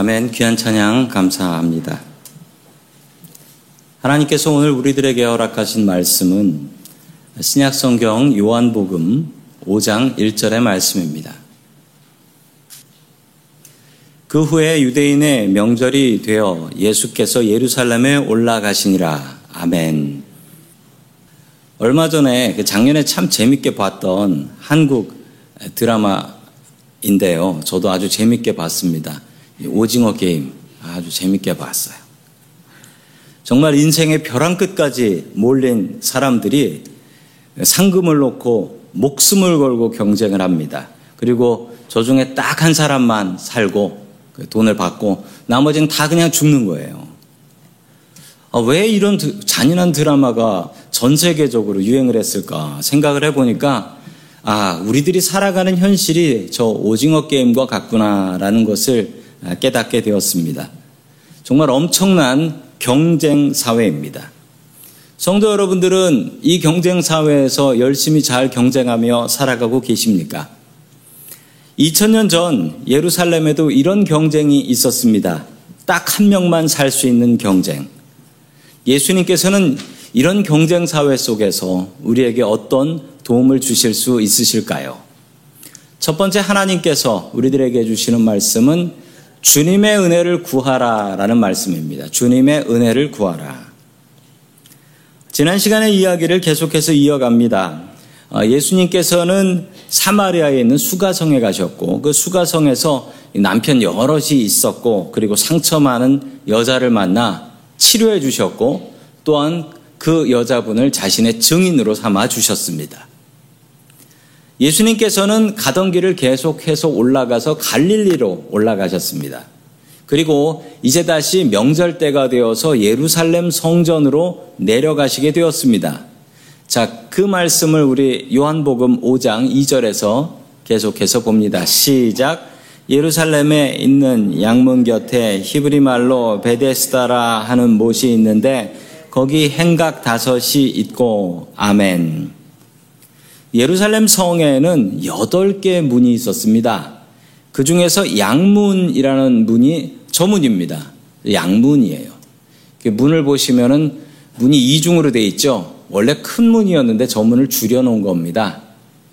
아멘. 귀한 찬양 감사합니다. 하나님께서 오늘 우리들에게 허락하신 말씀은 신약성경 요한복음 5장 1절의 말씀입니다. 그 후에 유대인의 명절이 되어 예수께서 예루살렘에 올라가시니라. 아멘. 얼마 전에 그 작년에 참 재밌게 봤던 한국 드라마인데요. 저도 아주 재밌게 봤습니다. 오징어 게임 아주 재밌게 봤어요. 정말 인생의 벼랑 끝까지 몰린 사람들이 상금을 놓고 목숨을 걸고 경쟁을 합니다. 그리고 저 중에 딱 한 사람만 살고 그 돈을 받고 나머지는 다 그냥 죽는 거예요. 아, 왜 이런 잔인한 드라마가 전 세계적으로 유행을 했을까 생각을 해보니까 아, 우리들이 살아가는 현실이 저 오징어 게임과 같구나라는 것을 깨닫게 되었습니다. 정말 엄청난 경쟁 사회입니다. 성도 여러분들은 이 경쟁 사회에서 열심히 잘 경쟁하며 살아가고 계십니까? 2000년 전 예루살렘에도 이런 경쟁이 있었습니다. 딱 한 명만 살 수 있는 경쟁. 예수님께서는 이런 경쟁 사회 속에서 우리에게 어떤 도움을 주실 수 있으실까요? 첫 번째 하나님께서 우리들에게 주시는 말씀은 주님의 은혜를 구하라 라는 말씀입니다. 주님의 은혜를 구하라. 지난 시간의 이야기를 계속해서 이어갑니다. 어, 예수님께서는 사마리아에 있는 수가성에 가셨고 그 수가성에서 남편 여럿이 있었고 그리고 상처 많은 여자를 만나 치료해 주셨고 또한 그 여자분을 자신의 증인으로 삼아 주셨습니다. 예수님께서는 가던 길을 계속해서 올라가서 갈릴리로 올라가셨습니다. 그리고 이제 다시 명절 때가 되어서 예루살렘 성전으로 내려가시게 되었습니다. 자, 그 말씀을 우리 요한복음 5장 2절에서 계속해서 봅니다. 시작. 예루살렘에 있는 양문 곁에 히브리 말로 베데스다라 하는 못이 있는데 거기 행각 다섯이 있고 아멘. 예루살렘 성에는 여덟 개 문이 있었습니다. 그 중에서 양문이라는 문이 저 문입니다. 양문이에요. 문을 보시면은 문이 이중으로 되어 있죠. 원래 큰 문이었는데 저 문을 줄여놓은 겁니다.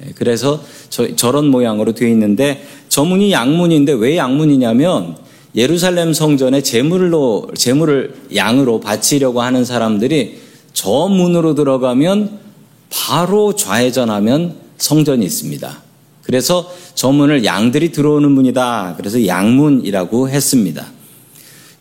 예, 그래서 저, 저런 모양으로 되어 있는데 저 문이 양문인데 왜 양문이냐면 예루살렘 성전에 제물로 제물을 양으로 바치려고 하는 사람들이 저 문으로 들어가면 바로 좌회전하면 성전이 있습니다. 그래서 저 문을 양들이 들어오는 문이다. 그래서 양문이라고 했습니다.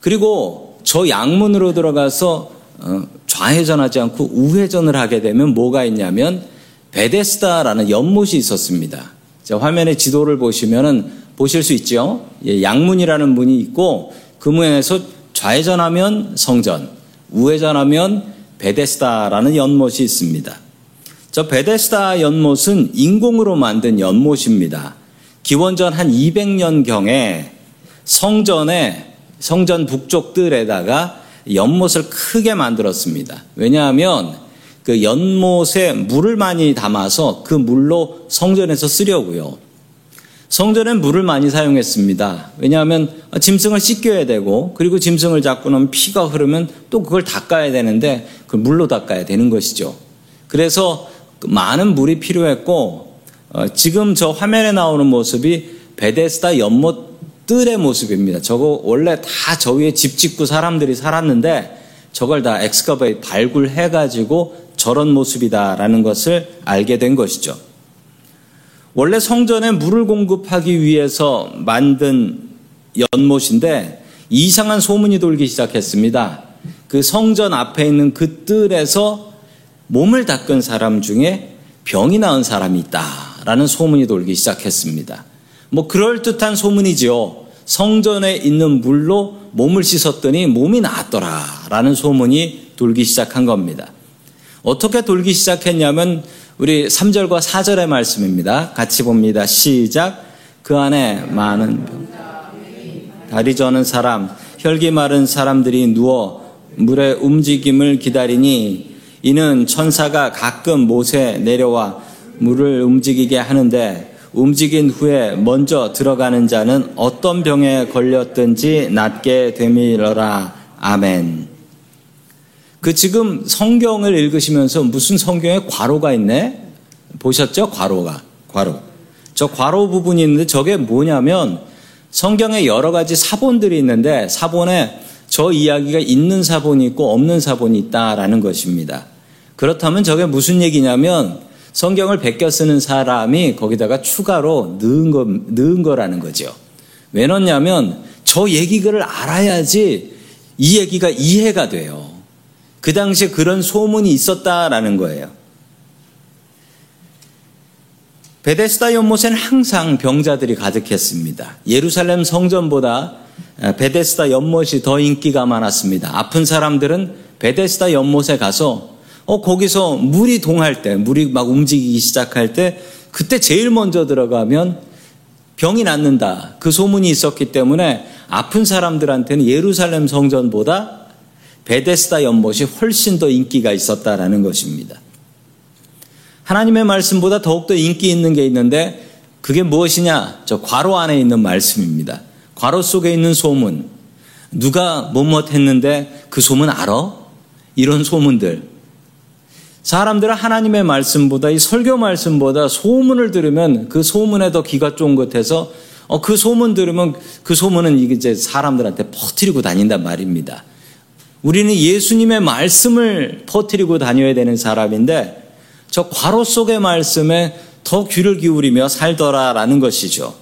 그리고 저 양문으로 들어가서 어, 좌회전하지 않고 우회전을 하게 되면 뭐가 있냐면 베데스다라는 연못이 있었습니다. 화면에 지도를 보시면은 보실 수 있죠. 예, 양문이라는 문이 있고 그 문에서 좌회전하면 성전, 우회전하면 베데스다라는 연못이 있습니다. 저 베데스다 연못은 인공으로 만든 연못입니다. 기원전 한 200년경에 성전에 성전 북쪽 뜰에다가 연못을 크게 만들었습니다. 왜냐하면 그 연못에 물을 많이 담아서 그 물로 성전에서 쓰려고요. 성전엔 물을 많이 사용했습니다. 왜냐하면 짐승을 씻겨야 되고 그리고 짐승을 잡고 나면 피가 흐르면 또 그걸 닦아야 되는데 그 물로 닦아야 되는 것이죠. 그래서 그 많은 물이 필요했고 어, 지금 저 화면에 나오는 모습이 베데스다 연못 뜰의 모습입니다. 저거 원래 다 저 위에 집 짓고 사람들이 살았는데 저걸 다 엑스커베이 발굴해 가지고 저런 모습이다라는 것을 알게 된 것이죠. 원래 성전에 물을 공급하기 위해서 만든 연못인데 이상한 소문이 돌기 시작했습니다. 그 성전 앞에 있는 그 뜰에서 몸을 닦은 사람 중에 병이 나은 사람이 있다라는 소문이 돌기 시작했습니다. 뭐 그럴듯한 소문이지요. 성전에 있는 물로 몸을 씻었더니 몸이 나았더라라는 소문이 돌기 시작한 겁니다. 어떻게 돌기 시작했냐면 우리 3절과 4절의 말씀입니다. 같이 봅니다. 시작. 그 안에 많은 다리 저는 사람, 혈기 마른 사람들이 누워 물의 움직임을 기다리니 이는 천사가 가끔 못에 내려와 물을 움직이게 하는데 움직인 후에 먼저 들어가는 자는 어떤 병에 걸렸든지 낫게 되밀어라. 아멘. 그 지금 성경을 읽으시면서 무슨 성경에 괄호가 있네? 보셨죠? 괄호가. 괄호. 저 괄호 부분이 있는데 저게 뭐냐면 성경에 여러 가지 사본들이 있는데 사본에 저 이야기가 있는 사본이 있고 없는 사본이 있다라는 것입니다. 그렇다면 저게 무슨 얘기냐면 성경을 베껴 쓰는 사람이 거기다가 추가로 넣은 거, 넣은 거라는 거죠. 왜 넣냐면 저 얘기를 알아야지 이 얘기가 이해가 돼요. 그 당시에 그런 소문이 있었다라는 거예요. 베데스다 연못에는 항상 병자들이 가득했습니다. 예루살렘 성전보다 베데스다 연못이 더 인기가 많았습니다. 아픈 사람들은 베데스다 연못에 가서 어, 거기서 물이 동할 때, 물이 막 움직이기 시작할 때, 그때 제일 먼저 들어가면 병이 낫는다. 그 소문이 있었기 때문에 아픈 사람들한테는 예루살렘 성전보다 베데스다 연못이 훨씬 더 인기가 있었다라는 것입니다. 하나님의 말씀보다 더욱더 인기 있는 게 있는데 그게 무엇이냐? 저 괄호 안에 있는 말씀입니다. 괄호 속에 있는 소문. 누가 뭐뭐 했는데 그 소문 알아? 이런 소문들. 사람들은 하나님의 말씀보다 이 설교 말씀보다 소문을 들으면 그 소문에 더 귀가 쫑긋해서 어, 그 소문 들으면 그 소문은 이제 사람들한테 퍼뜨리고 다닌단 말입니다. 우리는 예수님의 말씀을 퍼뜨리고 다녀야 되는 사람인데 저 괄호 속의 말씀에 더 귀를 기울이며 살더라라는 것이죠.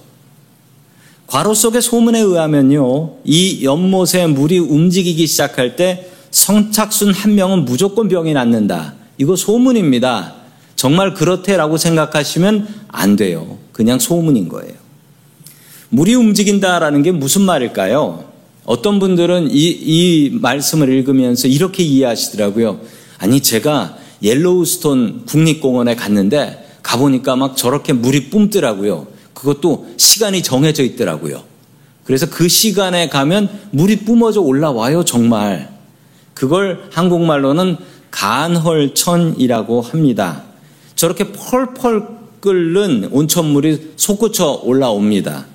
괄호 속의 소문에 의하면요, 이 연못에 물이 움직이기 시작할 때 성착순 한 명은 무조건 병이 낫는다. 이거 소문입니다. 정말 그렇대라고 생각하시면 안 돼요. 그냥 소문인 거예요. 물이 움직인다라는 게 무슨 말일까요? 어떤 분들은 이, 이 말씀을 읽으면서 이렇게 이해하시더라고요. 아니, 제가 옐로우스톤 국립공원에 갔는데 가보니까 막 저렇게 물이 뿜더라고요. 그것도 시간이 정해져 있더라고요. 그래서 그 시간에 가면 물이 뿜어져 올라와요, 정말. 그걸 한국말로는 간헐천이라고 합니다. 저렇게 펄펄 끓는 온천물이 솟구쳐 올라옵니다.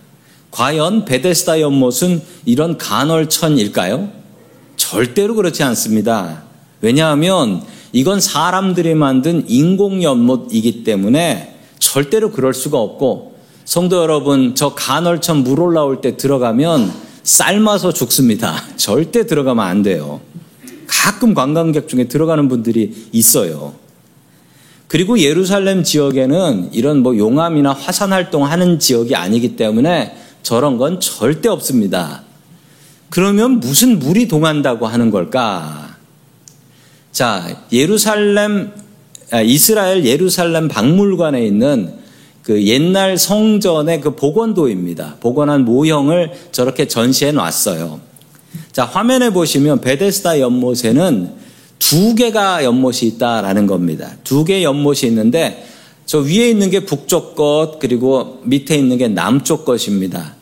과연 베데스다 연못은 이런 간헐천일까요? 절대로 그렇지 않습니다. 왜냐하면 이건 사람들이 만든 인공 연못이기 때문에 절대로 그럴 수가 없고 성도 여러분 저 간헐천 물 올라올 때 들어가면 삶아서 죽습니다. 절대 들어가면 안 돼요. 가끔 관광객 중에 들어가는 분들이 있어요. 그리고 예루살렘 지역에는 이런 뭐 용암이나 화산 활동하는 지역이 아니기 때문에 저런 건 절대 없습니다. 그러면 무슨 물이 동한다고 하는 걸까? 자, 예루살렘, 아, 이스라엘 예루살렘 박물관에 있는 그 옛날 성전의 그 복원도입니다. 복원한 모형을 저렇게 전시해 놨어요. 자, 화면에 보시면 베데스다 연못에는 두 개가 연못이 있다라는 겁니다. 두 개의 연못이 있는데 저 위에 있는 게 북쪽 것 그리고 밑에 있는 게 남쪽 것입니다.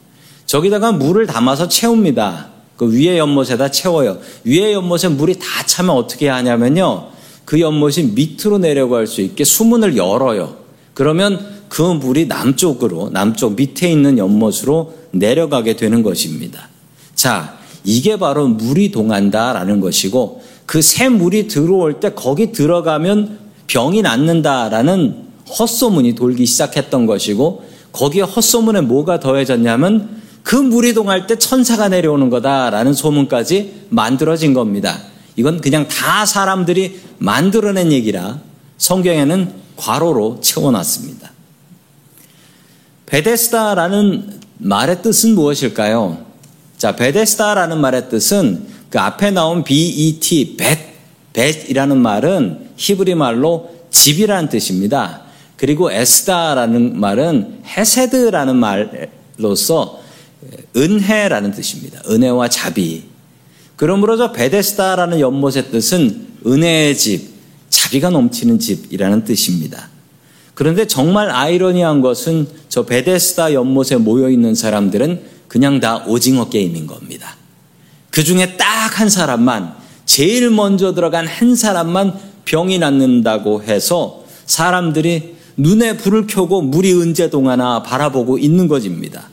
저기다가 물을 담아서 채웁니다. 그 위에 연못에다 채워요. 위에 연못에 물이 다 차면 어떻게 하냐면요. 그 연못이 밑으로 내려갈 수 있게 수문을 열어요. 그러면 그 물이 남쪽으로, 남쪽 밑에 있는 연못으로 내려가게 되는 것입니다. 자, 이게 바로 물이 동한다라는 것이고 그 새 물이 들어올 때 거기 들어가면 병이 낫는다라는 헛소문이 돌기 시작했던 것이고 거기에 헛소문에 뭐가 더해졌냐면 그 물이 동할 때 천사가 내려오는 거다라는 소문까지 만들어진 겁니다. 이건 그냥 다 사람들이 만들어낸 얘기라 성경에는 괄호로 채워놨습니다. 베데스다라는 말의 뜻은 무엇일까요? 자, 베데스다라는 말의 뜻은 그 앞에 나온 bet, bet, bet이라는 말은 히브리 말로 집이라는 뜻입니다. 그리고 에스다라는 말은 헤세드라는 말로서 은혜라는 뜻입니다. 은혜와 자비. 그러므로 저 베데스다라는 연못의 뜻은 은혜의 집, 자비가 넘치는 집이라는 뜻입니다. 그런데 정말 아이러니한 것은 저 베데스다 연못에 모여 있는 사람들은 그냥 다 오징어 게임인 겁니다. 그 중에 딱 한 사람만, 제일 먼저 들어간 한 사람만 병이 낫는다고 해서 사람들이 눈에 불을 켜고 물이 언제 동하나 바라보고 있는 것입니다.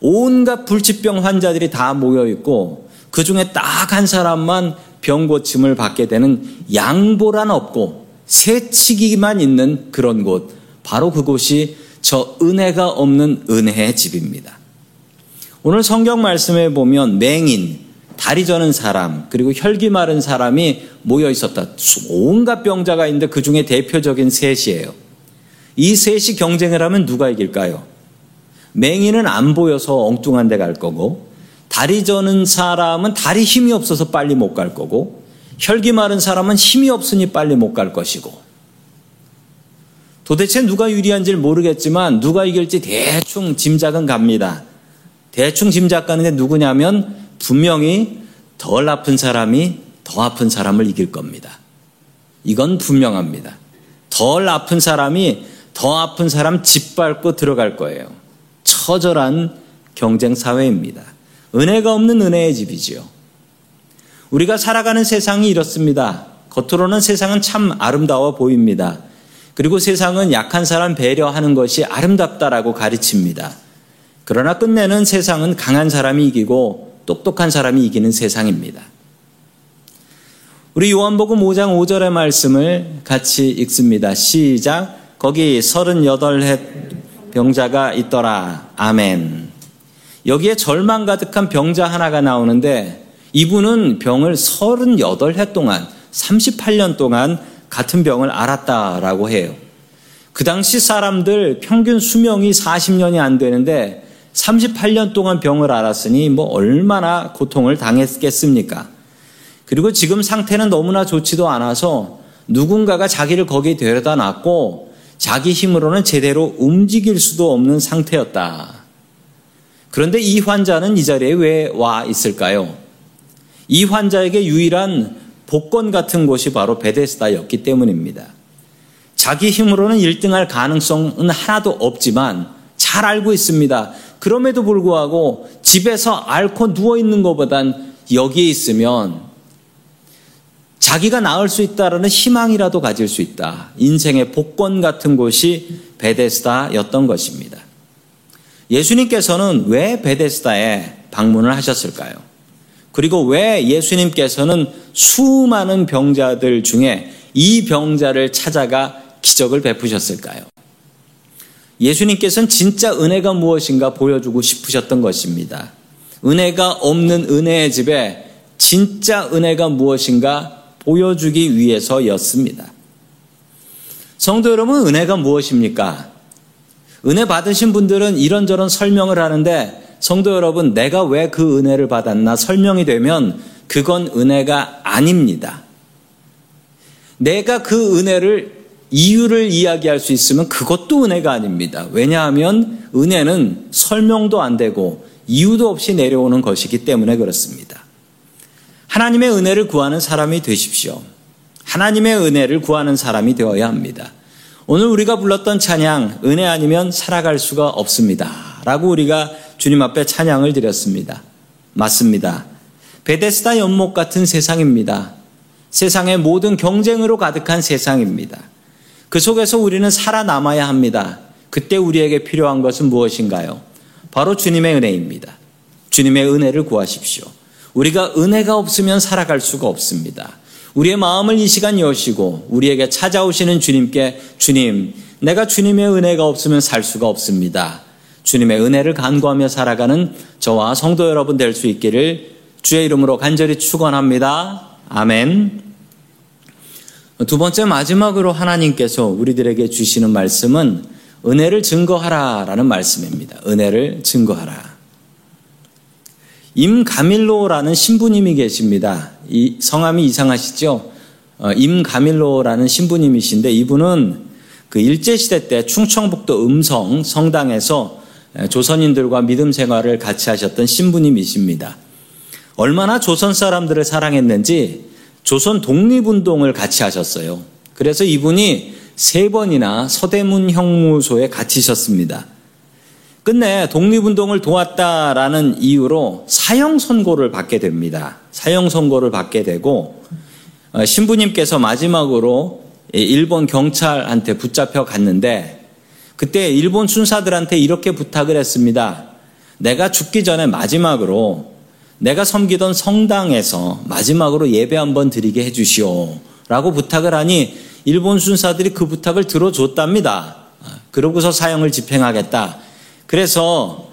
온갖 불치병 환자들이 다 모여 있고 그 중에 딱 한 사람만 병 고침을 받게 되는 양보란 없고 새치기만 있는 그런 곳 바로 그곳이 저 은혜가 없는 은혜의 집입니다. 오늘 성경 말씀에 보면 맹인, 다리 저는 사람, 그리고 혈기 마른 사람이 모여 있었다. 온갖 병자가 있는데 그 중에 대표적인 셋이에요. 이 셋이 경쟁을 하면 누가 이길까요? 맹인은 안 보여서 엉뚱한 데 갈 거고, 다리 저는 사람은 다리 힘이 없어서 빨리 못 갈 거고, 혈기 마른 사람은 힘이 없으니 빨리 못 갈 것이고, 도대체 누가 유리한지 모르겠지만 누가 이길지 대충 짐작은 갑니다. 대충 짐작 가는데 누구냐면 분명히 덜 아픈 사람이 더 아픈 사람을 이길 겁니다. 이건 분명합니다. 덜 아픈 사람이 더 아픈 사람 짓밟고 들어갈 거예요. 처절한 경쟁 사회입니다. 은혜가 없는 은혜의 집이지요. 우리가 살아가는 세상이 이렇습니다. 겉으로는 세상은 참 아름다워 보입니다. 그리고 세상은 약한 사람 배려하는 것이 아름답다라고 가르칩니다. 그러나 끝내는 세상은 강한 사람이 이기고 똑똑한 사람이 이기는 세상입니다. 우리 요한복음 5장 5절의 말씀을 같이 읽습니다. 시작. 거기 38해 병자가 있더라. 아멘. 여기에 절망 가득한 병자 하나가 나오는데 이분은 병을 38해 동안 38년 동안 같은 병을 앓았다라고 해요. 그 당시 사람들 평균 수명이 40년이 안 되는데 38년 동안 병을 앓았으니 뭐 얼마나 고통을 당했겠습니까? 그리고 지금 상태는 너무나 좋지도 않아서 누군가가 자기를 거기에 데려다 놨고 자기 힘으로는 제대로 움직일 수도 없는 상태였다. 그런데 이 환자는 이 자리에 왜 와 있을까요? 이 환자에게 유일한 복권 같은 곳이 바로 베데스다였기 때문입니다. 자기 힘으로는 1등할 가능성은 하나도 없지만 잘 알고 있습니다. 그럼에도 불구하고 집에서 앓고 누워 있는 것보단 여기에 있으면 자기가 나을 수 있다라는 희망이라도 가질 수 있다. 인생의 복권 같은 곳이 베데스다였던 것입니다. 예수님께서는 왜 베데스다에 방문을 하셨을까요? 그리고 왜 예수님께서는 수많은 병자들 중에 이 병자를 찾아가 기적을 베푸셨을까요? 예수님께서는 진짜 은혜가 무엇인가 보여주고 싶으셨던 것입니다. 은혜가 없는 은혜의 집에 진짜 은혜가 무엇인가 보여주기 위해서였습니다. 성도 여러분, 은혜가 무엇입니까? 은혜 받으신 분들은 이런저런 설명을 하는데 성도 여러분, 내가 왜 그 은혜를 받았나 설명이 되면 그건 은혜가 아닙니다. 내가 그 은혜를 이유를 이야기할 수 있으면 그것도 은혜가 아닙니다. 왜냐하면 은혜는 설명도 안 되고 이유도 없이 내려오는 것이기 때문에 그렇습니다. 하나님의 은혜를 구하는 사람이 되십시오. 하나님의 은혜를 구하는 사람이 되어야 합니다. 오늘 우리가 불렀던 찬양, 은혜 아니면 살아갈 수가 없습니다. 라고 우리가 주님 앞에 찬양을 드렸습니다. 맞습니다. 베데스다 연못 같은 세상입니다. 세상의 모든 경쟁으로 가득한 세상입니다. 그 속에서 우리는 살아남아야 합니다. 그때 우리에게 필요한 것은 무엇인가요? 바로 주님의 은혜입니다. 주님의 은혜를 구하십시오. 우리가 은혜가 없으면 살아갈 수가 없습니다. 우리의 마음을 이 시간 여시고 우리에게 찾아오시는 주님께 주님, 내가 주님의 은혜가 없으면 살 수가 없습니다. 주님의 은혜를 간구하며 살아가는 저와 성도 여러분 될 수 있기를 주의 이름으로 간절히 축원합니다. 아멘. 두 번째 마지막으로 하나님께서 우리들에게 주시는 말씀은 은혜를 증거하라라는 말씀입니다. 은혜를 증거하라. 임가밀로라는 신부님이 계십니다. 이 성함이 이상하시죠? 어, 임가밀로라는 신부님이신데 이분은 그 일제시대 때 충청북도 음성 성당에서 조선인들과 믿음 생활을 같이 하셨던 신부님이십니다. 얼마나 조선 사람들을 사랑했는지 조선 독립운동을 같이 하셨어요. 그래서 이분이 세 번이나 서대문 형무소에 갇히셨습니다. 끝내 독립운동을 도왔다라는 이유로 사형 선고를 받게 됩니다. 사형 선고를 받게 되고 어, 신부님께서 마지막으로 일본 경찰한테 붙잡혀 갔는데 그때 일본 순사들한테 이렇게 부탁을 했습니다. 내가 죽기 전에 마지막으로 내가 섬기던 성당에서 마지막으로 예배 한번 드리게 해주시오. 라고 부탁을 하니 일본 순사들이 그 부탁을 들어줬답니다. 그러고서 사형을 집행하겠다. 그래서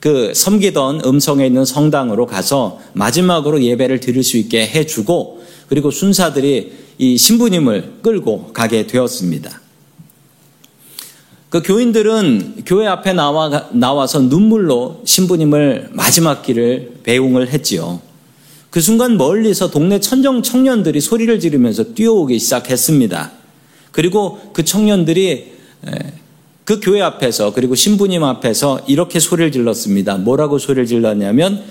그 섬기던 음성에 있는 성당으로 가서 마지막으로 예배를 드릴 수 있게 해주고 그리고 순사들이 이 신부님을 끌고 가게 되었습니다. 그 교인들은 교회 앞에 나와, 나와서 눈물로 신부님을 마지막 길을 배웅을 했지요. 그 순간 멀리서 동네 천정 청년들이 소리를 지르면서 뛰어오기 시작했습니다. 그리고 그 청년들이 그 교회 앞에서 그리고 신부님 앞에서 이렇게 소리를 질렀습니다. 뭐라고 소리를 질렀냐면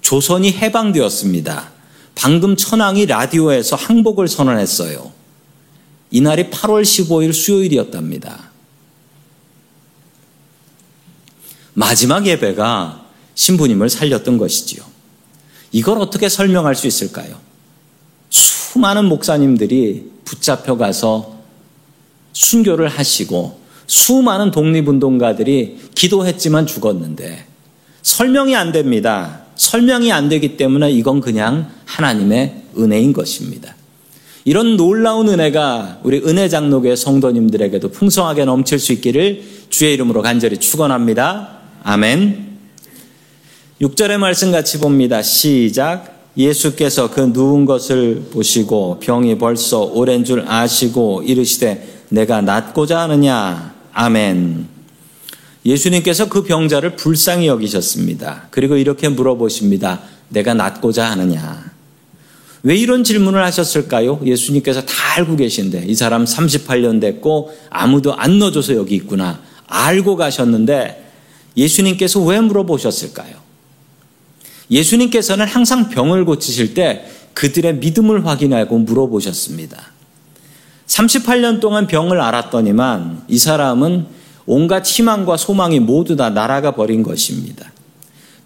조선이 해방되었습니다. 방금 천황이 라디오에서 항복을 선언했어요. 이날이 8월 15일 수요일이었답니다. 마지막 예배가 신부님을 살렸던 것이지요. 이걸 어떻게 설명할 수 있을까요? 수많은 목사님들이 붙잡혀 가서 순교를 하시고 수많은 독립운동가들이 기도했지만 죽었는데 설명이 안 됩니다. 설명이 안 되기 때문에 이건 그냥 하나님의 은혜인 것입니다. 이런 놀라운 은혜가 우리 은혜 장로교의 성도님들에게도 풍성하게 넘칠 수 있기를 주의 이름으로 간절히 축원합니다. 아멘. 6절의 말씀 같이 봅니다. 시작. 예수께서 그 누운 것을 보시고 병이 벌써 오랜 줄 아시고 이르시되 내가 낫고자 하느냐. 아멘. 예수님께서 그 병자를 불쌍히 여기셨습니다. 그리고 이렇게 물어보십니다. 내가 낫고자 하느냐. 왜 이런 질문을 하셨을까요? 예수님께서 다 알고 계신데 이 사람 38년 됐고 아무도 안 넣어줘서 여기 있구나. 알고 가셨는데 예수님께서 왜 물어보셨을까요? 예수님께서는 항상 병을 고치실 때 그들의 믿음을 확인하고 물어보셨습니다. 38년 동안 병을 앓았더니만 이 사람은 온갖 희망과 소망이 모두 다 날아가 버린 것입니다.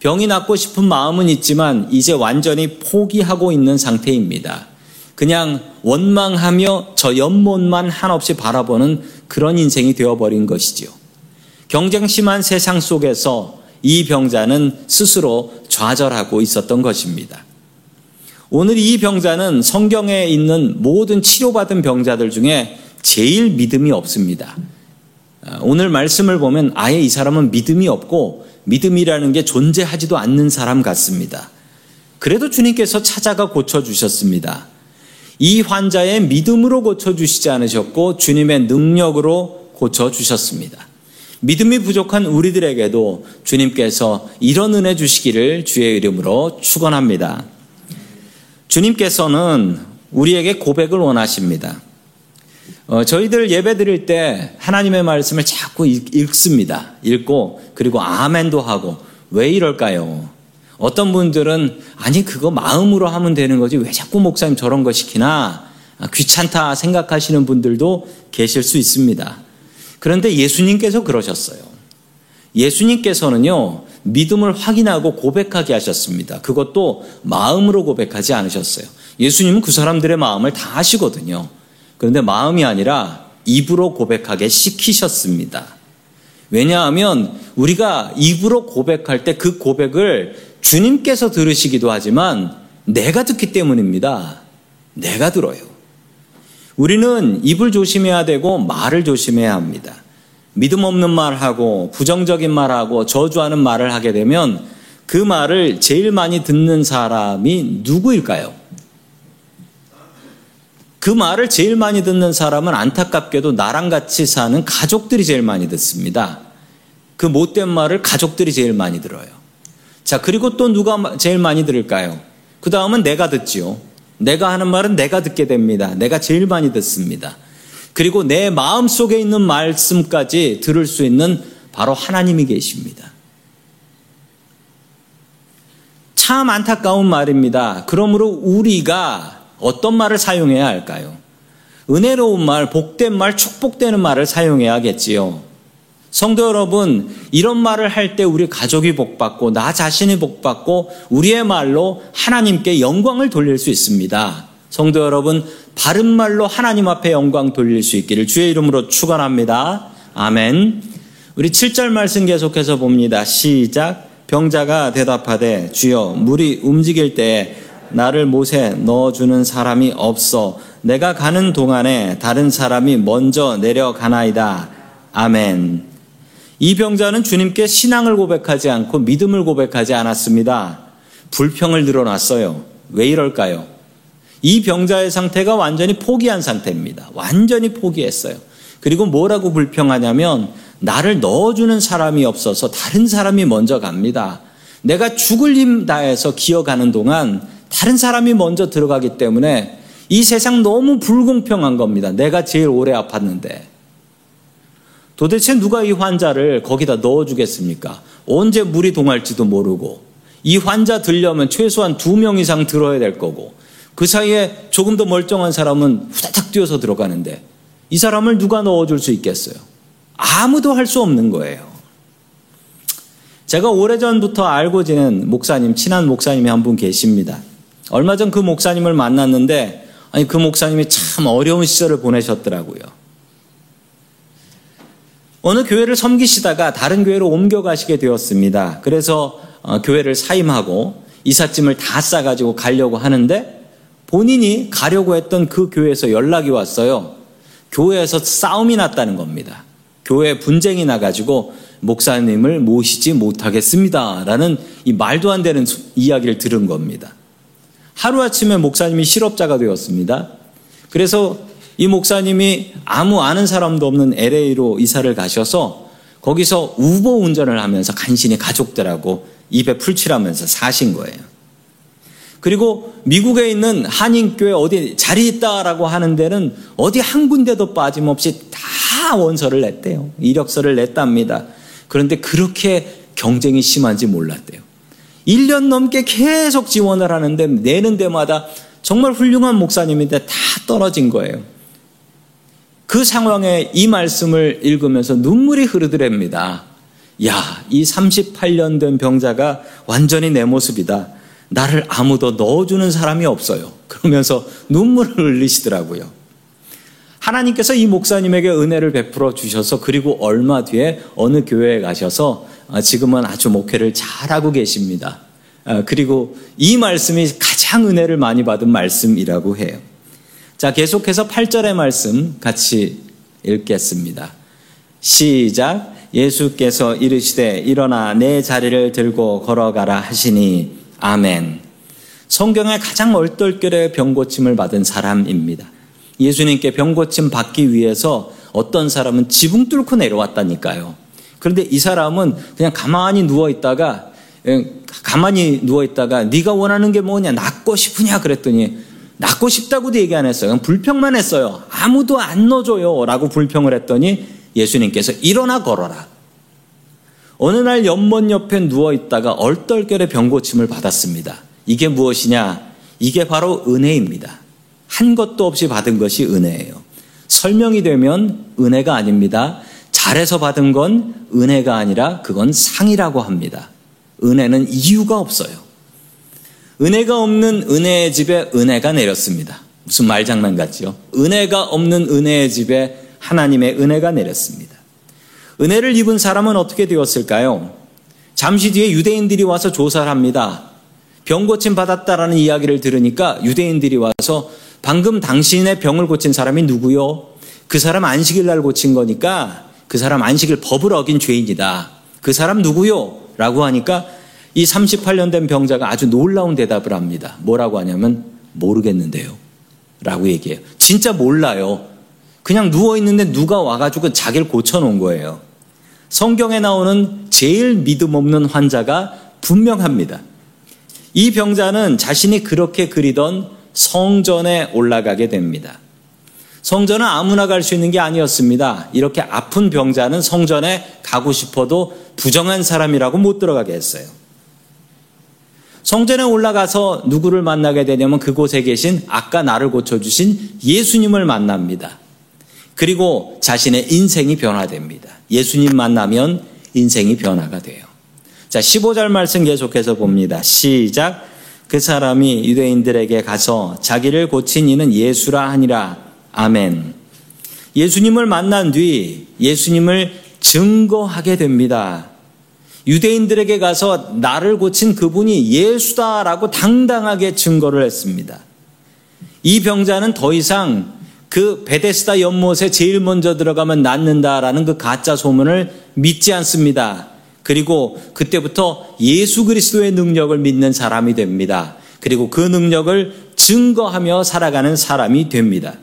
병이 낫고 싶은 마음은 있지만 이제 완전히 포기하고 있는 상태입니다. 그냥 원망하며 저 연못만 한없이 바라보는 그런 인생이 되어버린 것이지요. 경쟁 심한 세상 속에서 이 병자는 스스로 좌절하고 있었던 것입니다. 오늘 이 병자는 성경에 있는 모든 치료받은 병자들 중에 제일 믿음이 없습니다. 아, 오늘 말씀을 보면 아예 이 사람은 믿음이 없고 믿음이라는 게 존재하지도 않는 사람 같습니다. 그래도 주님께서 찾아가 고쳐주셨습니다. 이 환자의 믿음으로 고쳐주시지 않으셨고 주님의 능력으로 고쳐주셨습니다. 믿음이 부족한 우리들에게도 주님께서 이런 은혜 주시기를 주의 이름으로 축원합니다. 주님께서는 우리에게 고백을 원하십니다. 어, 저희들 예배 드릴 때 하나님의 말씀을 자꾸 읽, 습니다 읽고 그리고 아멘도 하고 왜 이럴까요? 어떤 분들은 아니 그거 마음으로 하면 되는 거지 왜 자꾸 목사님 저런 거 시키나 아, 귀찮다 생각하시는 분들도 계실 수 있습니다. 그런데 예수님께서 그러셨어요. 예수님께서는요, 믿음을 확인하고 고백하게 하셨습니다. 그것도 마음으로 고백하지 않으셨어요. 예수님은 그 사람들의 마음을 다 아시거든요. 그런데 마음이 아니라 입으로 고백하게 시키셨습니다. 왜냐하면 우리가 입으로 고백할 때 그 고백을 주님께서 들으시기도 하지만 내가 듣기 때문입니다. 내가 들어요. 우리는 입을 조심해야 되고 말을 조심해야 합니다. 믿음 없는 말하고 부정적인 말하고 저주하는 말을 하게 되면 그 말을 제일 많이 듣는 사람이 누구일까요? 그 말을 제일 많이 듣는 사람은 안타깝게도 나랑 같이 사는 가족들이 제일 많이 듣습니다. 그 못된 말을 가족들이 제일 많이 들어요. 자, 그리고 또 누가 제일 많이 들을까요? 그 다음은 내가 듣지요. 내가 하는 말은 내가 듣게 됩니다. 내가 제일 많이 듣습니다. 그리고 내 마음 속에 있는 말씀까지 들을 수 있는 바로 하나님이 계십니다. 참 안타까운 말입니다. 그러므로 우리가 어떤 말을 사용해야 할까요? 은혜로운 말, 복된 말, 축복되는 말을 사용해야겠지요. 성도 여러분, 이런 말을 할 때 우리 가족이 복받고, 나 자신이 복받고, 우리의 말로 하나님께 영광을 돌릴 수 있습니다. 성도 여러분, 바른 말로 하나님 앞에 영광 돌릴 수 있기를 주의 이름으로 축원합니다. 아멘. 우리 7절 말씀 계속해서 봅니다. 시작. 병자가 대답하되 주여 물이 움직일 때 나를 못에 넣어주는 사람이 없어 내가 가는 동안에 다른 사람이 먼저 내려가나이다. 아멘. 이 병자는 주님께 신앙을 고백하지 않고 믿음을 고백하지 않았습니다. 불평을 늘어놨어요. 왜 이럴까요? 이 병자의 상태가 완전히 포기한 상태입니다. 완전히 포기했어요. 그리고 뭐라고 불평하냐면 나를 넣어주는 사람이 없어서 다른 사람이 먼저 갑니다. 내가 죽을 힘 다해서 기어가는 동안 다른 사람이 먼저 들어가기 때문에 이 세상 너무 불공평한 겁니다. 내가 제일 오래 아팠는데. 도대체 누가 이 환자를 거기다 넣어주겠습니까? 언제 물이 동할지도 모르고 이 환자 들려면 최소한 두 명 이상 들어야 될 거고 그 사이에 조금 더 멀쩡한 사람은 후다닥 뛰어서 들어가는데 이 사람을 누가 넣어줄 수 있겠어요? 아무도 할 수 없는 거예요. 제가 오래전부터 알고 지낸 목사님, 친한 목사님이 한 분 계십니다. 얼마 전 그 목사님을 만났는데, 아니, 그 목사님이 참 어려운 시절을 보내셨더라고요. 어느 교회를 섬기시다가 다른 교회로 옮겨가시게 되었습니다. 그래서 어, 교회를 사임하고 이삿짐을 다 싸가지고 가려고 하는데 본인이 가려고 했던 그 교회에서 연락이 왔어요. 교회에서 싸움이 났다는 겁니다. 교회 분쟁이 나가지고 목사님을 모시지 못하겠습니다. 라는 이 말도 안 되는 이야기를 들은 겁니다. 하루아침에 목사님이 실업자가 되었습니다. 그래서 이 목사님이 아무 아는 사람도 없는 LA로 이사를 가셔서 거기서 우보 운전을 하면서 간신히 가족들하고 입에 풀칠하면서 사신 거예요. 그리고 미국에 있는 한인교회 어디 자리 있다라고 하는 데는 어디 한 군데도 빠짐없이 다 원서를 냈대요. 이력서를 냈답니다. 그런데 그렇게 경쟁이 심한지 몰랐대요. 1년 넘게 계속 지원을 하는데 내는 데마다 정말 훌륭한 목사님인데 다 떨어진 거예요. 그 상황에 이 말씀을 읽으면서 눈물이 흐르더랍니다. 야, 이 38년 된 병자가 완전히 내 모습이다. 나를 아무도 넣어주는 사람이 없어요. 그러면서 눈물을 흘리시더라고요. 하나님께서 이 목사님에게 은혜를 베풀어 주셔서 그리고 얼마 뒤에 어느 교회에 가셔서 아, 지금은 아주 목회를 잘하고 계십니다. 아, 그리고 이 말씀이 가장 은혜를 많이 받은 말씀이라고 해요. 자, 계속해서 8절의 말씀 같이 읽겠습니다. 시작. 예수께서 이르시되 일어나 내 자리를 들고 걸어가라 하시니 아멘. 성경에 가장 얼떨결에 병고침을 받은 사람입니다. 예수님께 병고침 받기 위해서 어떤 사람은 지붕 뚫고 내려왔다니까요. 그런데 이 사람은 그냥 가만히 누워 있다가 예, 가만히 누워 있다가 네가 원하는 게 뭐냐 낫고 싶으냐 그랬더니 낫고 싶다고도 얘기 안 했어요. 불평만 했어요. 아무도 안 넣어줘요 라고 불평을 했더니 예수님께서 일어나 걸어라. 어느 날 연못 옆에 누워 있다가 얼떨결에 병고침을 받았습니다. 이게 무엇이냐? 이게 바로 은혜입니다. 한 것도 없이 받은 것이 은혜예요. 설명이 되면 은혜가 아닙니다. 잘해서 받은 건 은혜가 아니라 그건 상이라고 합니다. 은혜는 이유가 없어요. 은혜가 없는 은혜의 집에 은혜가 내렸습니다. 무슨 말장난 같지요? 은혜가 없는 은혜의 집에 하나님의 은혜가 내렸습니다. 은혜를 입은 사람은 어떻게 되었을까요? 잠시 뒤에 유대인들이 와서 조사를 합니다. 병 고침 받았다라는 이야기를 들으니까 유대인들이 와서 방금 당신의 병을 고친 사람이 누구요? 그 사람 안식일 날 고친 거니까 그 사람 안식일 법을 어긴 죄인이다. 그 사람 누구요? 라고 하니까 이 38년 된 병자가 아주 놀라운 대답을 합니다. 뭐라고 하냐면 모르겠는데요. 라고 얘기해요. 진짜 몰라요. 그냥 누워 있는데 누가 와가지고 자기를 고쳐놓은 거예요. 성경에 나오는 제일 믿음 없는 환자가 분명합니다. 이 병자는 자신이 그렇게 그리던 성전에 올라가게 됩니다. 성전은 아무나 갈 수 있는 게 아니었습니다. 이렇게 아픈 병자는 성전에 가고 싶어도 부정한 사람이라고 못 들어가게 했어요. 성전에 올라가서 누구를 만나게 되냐면 그곳에 계신 아까 나를 고쳐주신 예수님을 만납니다. 그리고 자신의 인생이 변화됩니다. 예수님 만나면 인생이 변화가 돼요. 자, 15절 말씀 계속해서 봅니다. 시작. 그 사람이 유대인들에게 가서 자기를 고친 이는 예수라 하니라. 아멘. 예수님을 만난 뒤 예수님을 증거하게 됩니다. 유대인들에게 가서 나를 고친 그분이 예수다라고 당당하게 증거를 했습니다. 이 병자는 더 이상 그 베데스다 연못에 제일 먼저 들어가면 낫는다라는 그 가짜 소문을 믿지 않습니다. 그리고 그때부터 예수 그리스도의 능력을 믿는 사람이 됩니다. 그리고 그 능력을 증거하며 살아가는 사람이 됩니다.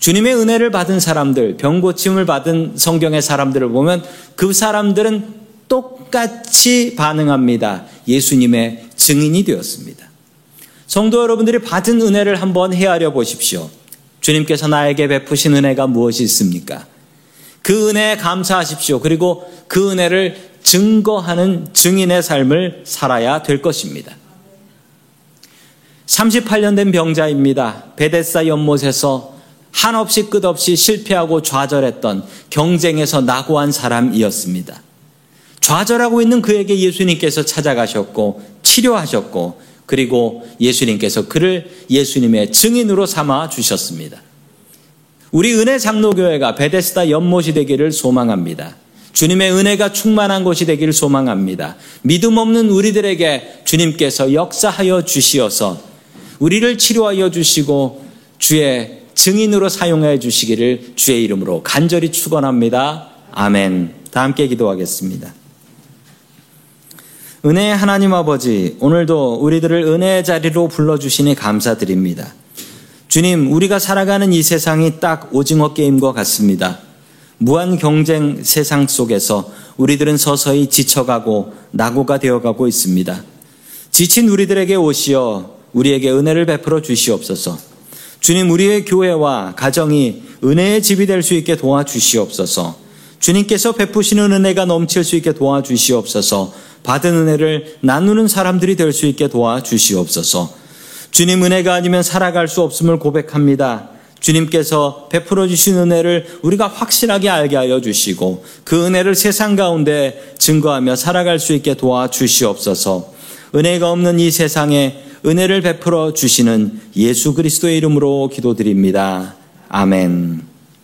주님의 은혜를 받은 사람들, 병 고침을 받은 성경의 사람들을 보면 그 사람들은 똑같이 반응합니다. 예수님의 증인이 되었습니다. 성도 여러분들이 받은 은혜를 한번 헤아려 보십시오. 주님께서 나에게 베푸신 은혜가 무엇이 있습니까? 그 은혜에 감사하십시오. 그리고 그 은혜를 증거하는 증인의 삶을 살아야 될 것입니다. 38년 된 병자입니다. 베데사 연못에서 한없이 끝없이 실패하고 좌절했던 경쟁에서 낙오한 사람이었습니다. 좌절하고 있는 그에게 예수님께서 찾아가셨고 치료하셨고 그리고 예수님께서 그를 예수님의 증인으로 삼아 주셨습니다. 우리 은혜 장로교회가 베데스다 연못이 되기를 소망합니다. 주님의 은혜가 충만한 곳이 되기를 소망합니다. 믿음 없는 우리들에게 주님께서 역사하여 주시어서 우리를 치료하여 주시고 주의 증인으로 사용해 주시기를 주의 이름으로 간절히 축원합니다. 아멘. 다 함께 기도하겠습니다. 은혜의 하나님 아버지, 오늘도 우리들을 은혜의 자리로 불러주시니 감사드립니다. 주님, 우리가 살아가는 이 세상이 딱 오징어 게임과 같습니다. 무한 경쟁 세상 속에서 우리들은 서서히 지쳐가고 낙오가 되어가고 있습니다. 지친 우리들에게 오시어 우리에게 은혜를 베풀어 주시옵소서. 주님, 우리의 교회와 가정이 은혜의 집이 될 수 있게 도와주시옵소서. 주님께서 베푸시는 은혜가 넘칠 수 있게 도와주시옵소서. 받은 은혜를 나누는 사람들이 될 수 있게 도와주시옵소서. 주님 은혜가 아니면 살아갈 수 없음을 고백합니다. 주님께서 베풀어 주신 은혜를 우리가 확실하게 알게 하여 주시고 그 은혜를 세상 가운데 증거하며 살아갈 수 있게 도와주시옵소서. 은혜가 없는 이 세상에 은혜를 베풀어 주시는 예수 그리스도의 이름으로 기도드립니다. 아멘.